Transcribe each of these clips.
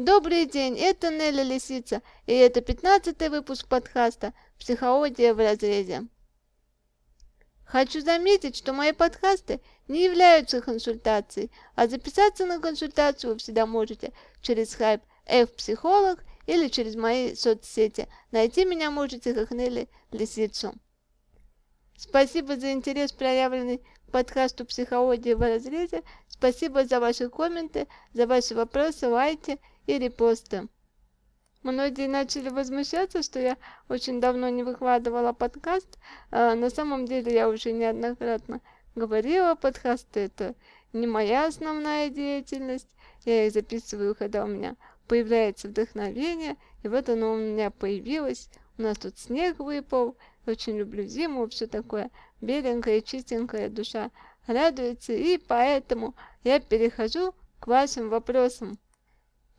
Добрый день, это Нелли Лисица, и это пятнадцатый выпуск подкаста «Психология в разрезе». Хочу заметить, что мои подкасты не являются консультацией, а записаться на консультацию вы всегда можете через хайп F-психолог или через мои соцсети. Найти меня можете как Нелли Лисицу. Спасибо за интерес, проявленный подкасту «Психология в разрезе». Спасибо за ваши комменты, за ваши вопросы, лайки и репосты. Многие начали возмущаться, что я очень давно не выкладывала подкаст. А на самом деле я уже неоднократно говорила, подкасты это не моя основная деятельность. Я их записываю, когда у меня появляется вдохновение, и вот оно у меня появилось. У нас тут снег выпал, очень люблю зиму, все такое беленькое, чистенькое, душа радуется, и поэтому я перехожу к вашим вопросам.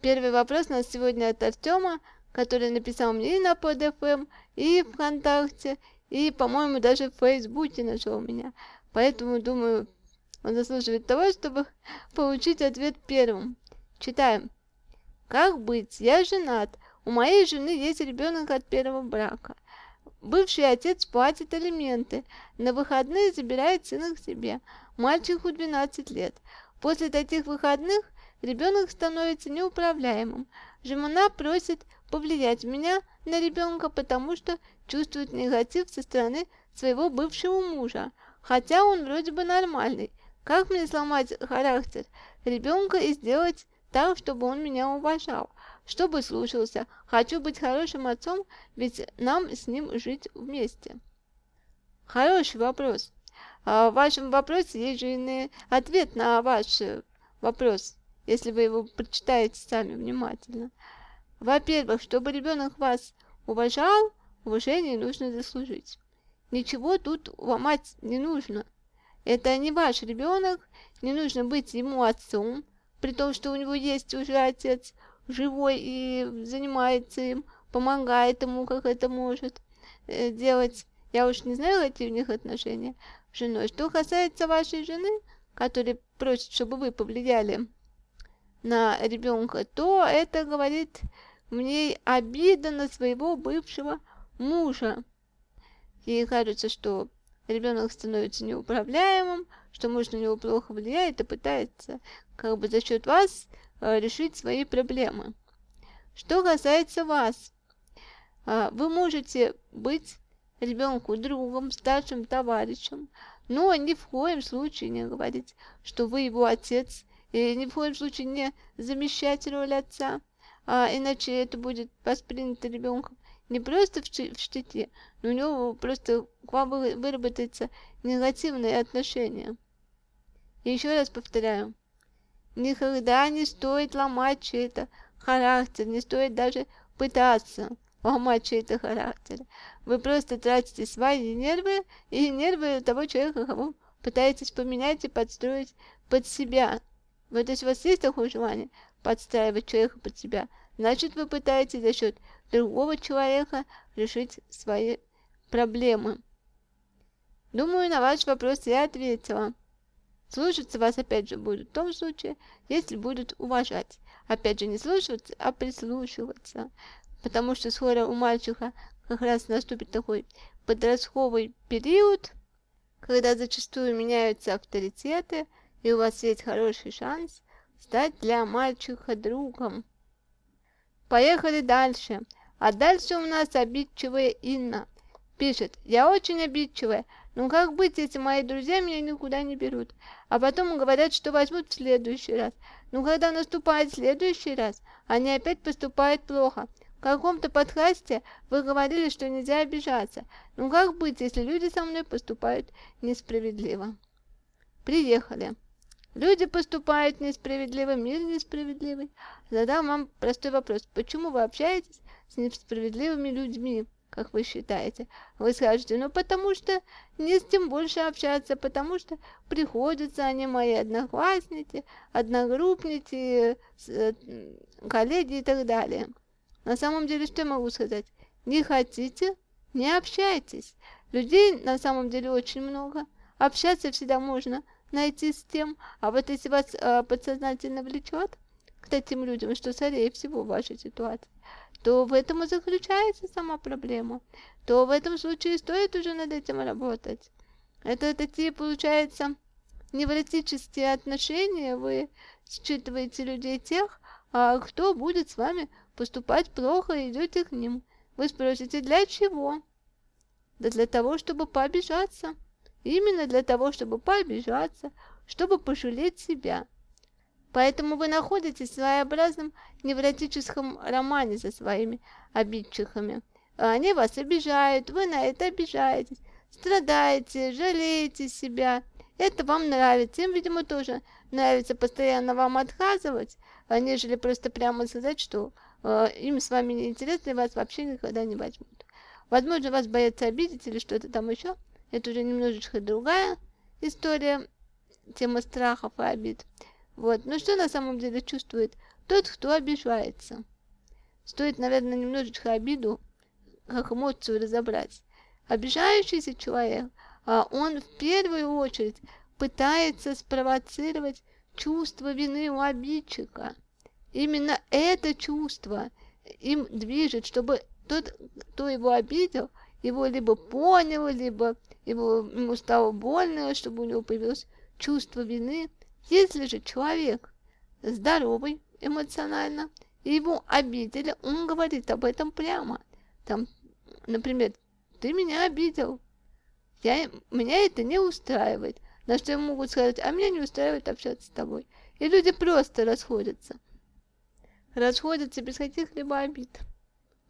Первый вопрос у нас сегодня от Артема, который написал мне и на PodFM, и ВКонтакте, и, по-моему, даже в Фейсбуке нашел меня. Поэтому, думаю, он заслуживает того, чтобы получить ответ первым. Читаем. Как быть? Я женат. У моей жены есть ребенок от первого брака. Бывший отец платит алименты. На выходные забирает сына к себе. Мальчику 12 лет. После таких выходных ребенок становится неуправляемым. Жена просит повлиять меня на ребенка, потому что чувствует негатив со стороны своего бывшего мужа, хотя он вроде бы нормальный. Как мне сломать характер ребенка и сделать так, чтобы он меня уважал, чтобы слушался? Хочу быть хорошим отцом, ведь нам с ним жить вместе. Хороший вопрос. А в вашем вопросе есть же ответ на ваш вопрос если вы его прочитаете сами внимательно. Во-первых, чтобы ребенок вас уважал, уважение нужно заслужить. Ничего тут ломать не нужно. Это не ваш ребенок, не нужно быть ему отцом, при том, что у него есть уже отец живой и занимается им, помогает ему, как это может э, делать. Я уж не знаю, какие у них отношения с женой. Что касается вашей жены, которая просит, чтобы вы повлияли на ребенка, то это говорит мне обида на своего бывшего мужа. Ей кажется, что ребенок становится неуправляемым, что муж на него плохо влияет и пытается как бы за счет вас э, решить свои проблемы. Что касается вас, э, вы можете быть ребенку другом, старшим товарищем, но ни в коем случае не говорить, что вы его отец и ни в коем случае не замещать роль отца, а иначе это будет воспринято ребенком не просто в, в штате, но у него просто к вам выработается негативное отношение. И еще раз повторяю, никогда не стоит ломать чей-то характер, не стоит даже пытаться ломать чей-то характер. Вы просто тратите свои нервы и нервы того человека, кого пытаетесь поменять и подстроить под себя. Вот если у вас есть такое желание подстраивать человека под себя, значит вы пытаетесь за счет другого человека решить свои проблемы. Думаю, на ваш вопрос я ответила. Слушаться вас опять же будут в том случае, если будут уважать. Опять же, не слушаться, а прислушиваться. Потому что скоро у мальчика как раз наступит такой подростковый период, когда зачастую меняются авторитеты, и у вас есть хороший шанс стать для мальчика другом. Поехали дальше. А дальше у нас обидчивая Инна. Пишет, я очень обидчивая, но как быть, если мои друзья меня никуда не берут? А потом говорят, что возьмут в следующий раз. Но когда наступает следующий раз, они опять поступают плохо. В каком-то подкасте вы говорили, что нельзя обижаться. Ну как быть, если люди со мной поступают несправедливо? Приехали. Люди поступают несправедливо, мир несправедливый. Задам вам простой вопрос. Почему вы общаетесь с несправедливыми людьми, как вы считаете? Вы скажете, ну потому что не с тем больше общаться, потому что приходятся они мои одноклассники, одногруппники, э, коллеги и так далее. На самом деле, что я могу сказать? Не хотите, не общайтесь. Людей на самом деле очень много. Общаться всегда можно, найти с тем, а вот если вас э, подсознательно влечет к таким людям, что скорее всего в вашей ситуации, то в этом и заключается сама проблема, то в этом случае стоит уже над этим работать. Это такие, получается, невротические отношения, вы считываете людей тех, а кто будет с вами поступать плохо, и идете к ним. Вы спросите, для чего? Да для того, чтобы пообижаться. Именно для того, чтобы пообижаться, чтобы пожалеть себя. Поэтому вы находитесь в своеобразном невротическом романе со своими обидчиками. Они вас обижают, вы на это обижаетесь, страдаете, жалеете себя. Это вам нравится, им, видимо, тоже нравится постоянно вам отказывать, а нежели просто прямо сказать, что э, им с вами не интересно и вас вообще никогда не возьмут. Возможно, вас боятся обидеть или что-то там еще. Это уже немножечко другая история, тема страхов и обид. Вот. Но что на самом деле чувствует тот, кто обижается? Стоит, наверное, немножечко обиду, как эмоцию разобрать. Обижающийся человек, а он в первую очередь пытается спровоцировать чувство вины у обидчика. Именно это чувство им движет, чтобы тот, кто его обидел, его либо понял, либо его, ему стало больно, чтобы у него появилось чувство вины, если же человек здоровый эмоционально, и его обидели, он говорит об этом прямо. Там, например, ты меня обидел, я, меня это не устраивает. На что ему могут сказать, а меня не устраивает общаться с тобой. И люди просто расходятся. Расходятся без каких-либо обид.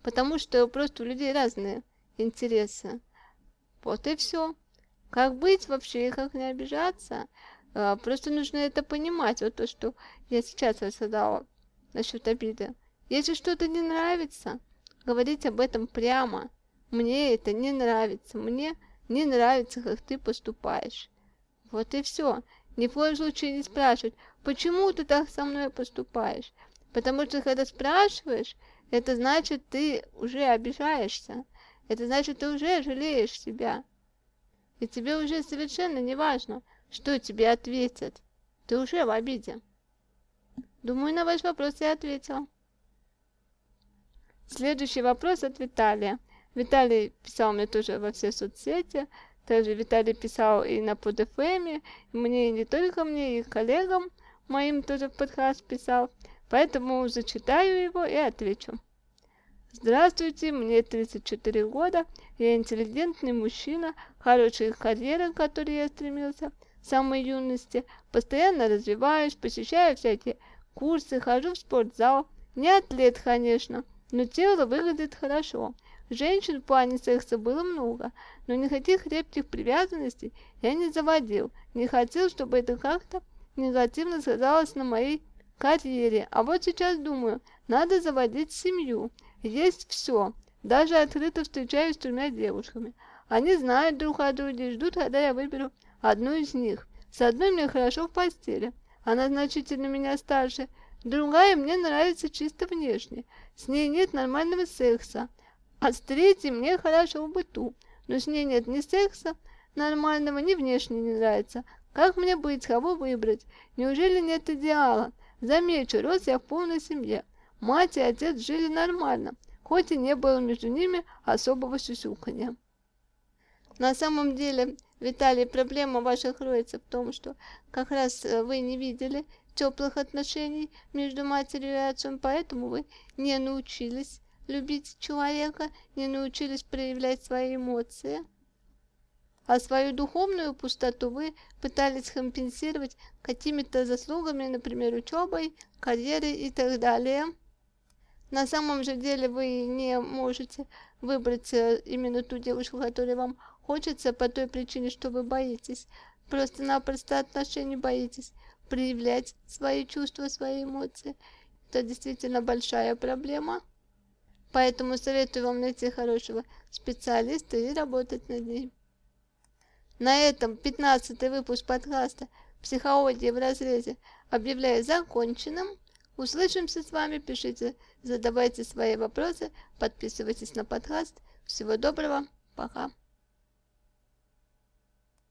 Потому что просто у людей разные интересы. Вот и все. Как быть вообще как не обижаться? А, просто нужно это понимать, вот то, что я сейчас рассказала насчет обиды. Если что-то не нравится, говорить об этом прямо. Мне это не нравится, мне не нравится, как ты поступаешь. Вот и все. Ни в коем случае не спрашивать, почему ты так со мной поступаешь. Потому что когда спрашиваешь, это значит, ты уже обижаешься. Это значит, ты уже жалеешь себя. И тебе уже совершенно не важно, что тебе ответят? Ты уже в обиде. Думаю, на ваш вопрос я ответила. Следующий вопрос от Виталия. Виталий писал мне тоже во все соцсети. Также Виталий писал и на PodFM. Мне и не только мне, и коллегам моим тоже в подкаст писал. Поэтому зачитаю его и отвечу. Здравствуйте, мне 34 года, я интеллигентный мужчина, хорошая карьера, к которой я стремился самой юности, постоянно развиваюсь, посещаю всякие курсы, хожу в спортзал. Не атлет, конечно, но тело выглядит хорошо. Женщин в плане секса было много, но никаких крепких привязанностей я не заводил, не хотел, чтобы это как-то негативно сказалось на моей карьере. А вот сейчас думаю, надо заводить семью. Есть все. Даже открыто встречаюсь с тремя девушками. Они знают друг о друге и ждут, когда я выберу одну из них. С одной мне хорошо в постели, она значительно меня старше, другая мне нравится чисто внешне, с ней нет нормального секса, а с третьей мне хорошо в быту, но с ней нет ни секса нормального, ни внешне не нравится. Как мне быть, кого выбрать? Неужели нет идеала? Замечу, рос я в полной семье. Мать и отец жили нормально, хоть и не было между ними особого сюсюканья. На самом деле, Виталий, проблема ваша кроется в том, что как раз э, вы не видели теплых отношений между матерью и отцом, поэтому вы не научились любить человека, не научились проявлять свои эмоции. А свою духовную пустоту вы пытались компенсировать какими-то заслугами, например, учебой, карьерой и так далее. На самом же деле вы не можете выбрать э, именно ту девушку, которая вам хочется по той причине, что вы боитесь. Просто-напросто отношений боитесь проявлять свои чувства, свои эмоции. Это действительно большая проблема. Поэтому советую вам найти хорошего специалиста и работать над ним. На этом 15 выпуск подкаста «Психология в разрезе» объявляю законченным. Услышимся с вами, пишите, задавайте свои вопросы, подписывайтесь на подкаст. Всего доброго, пока.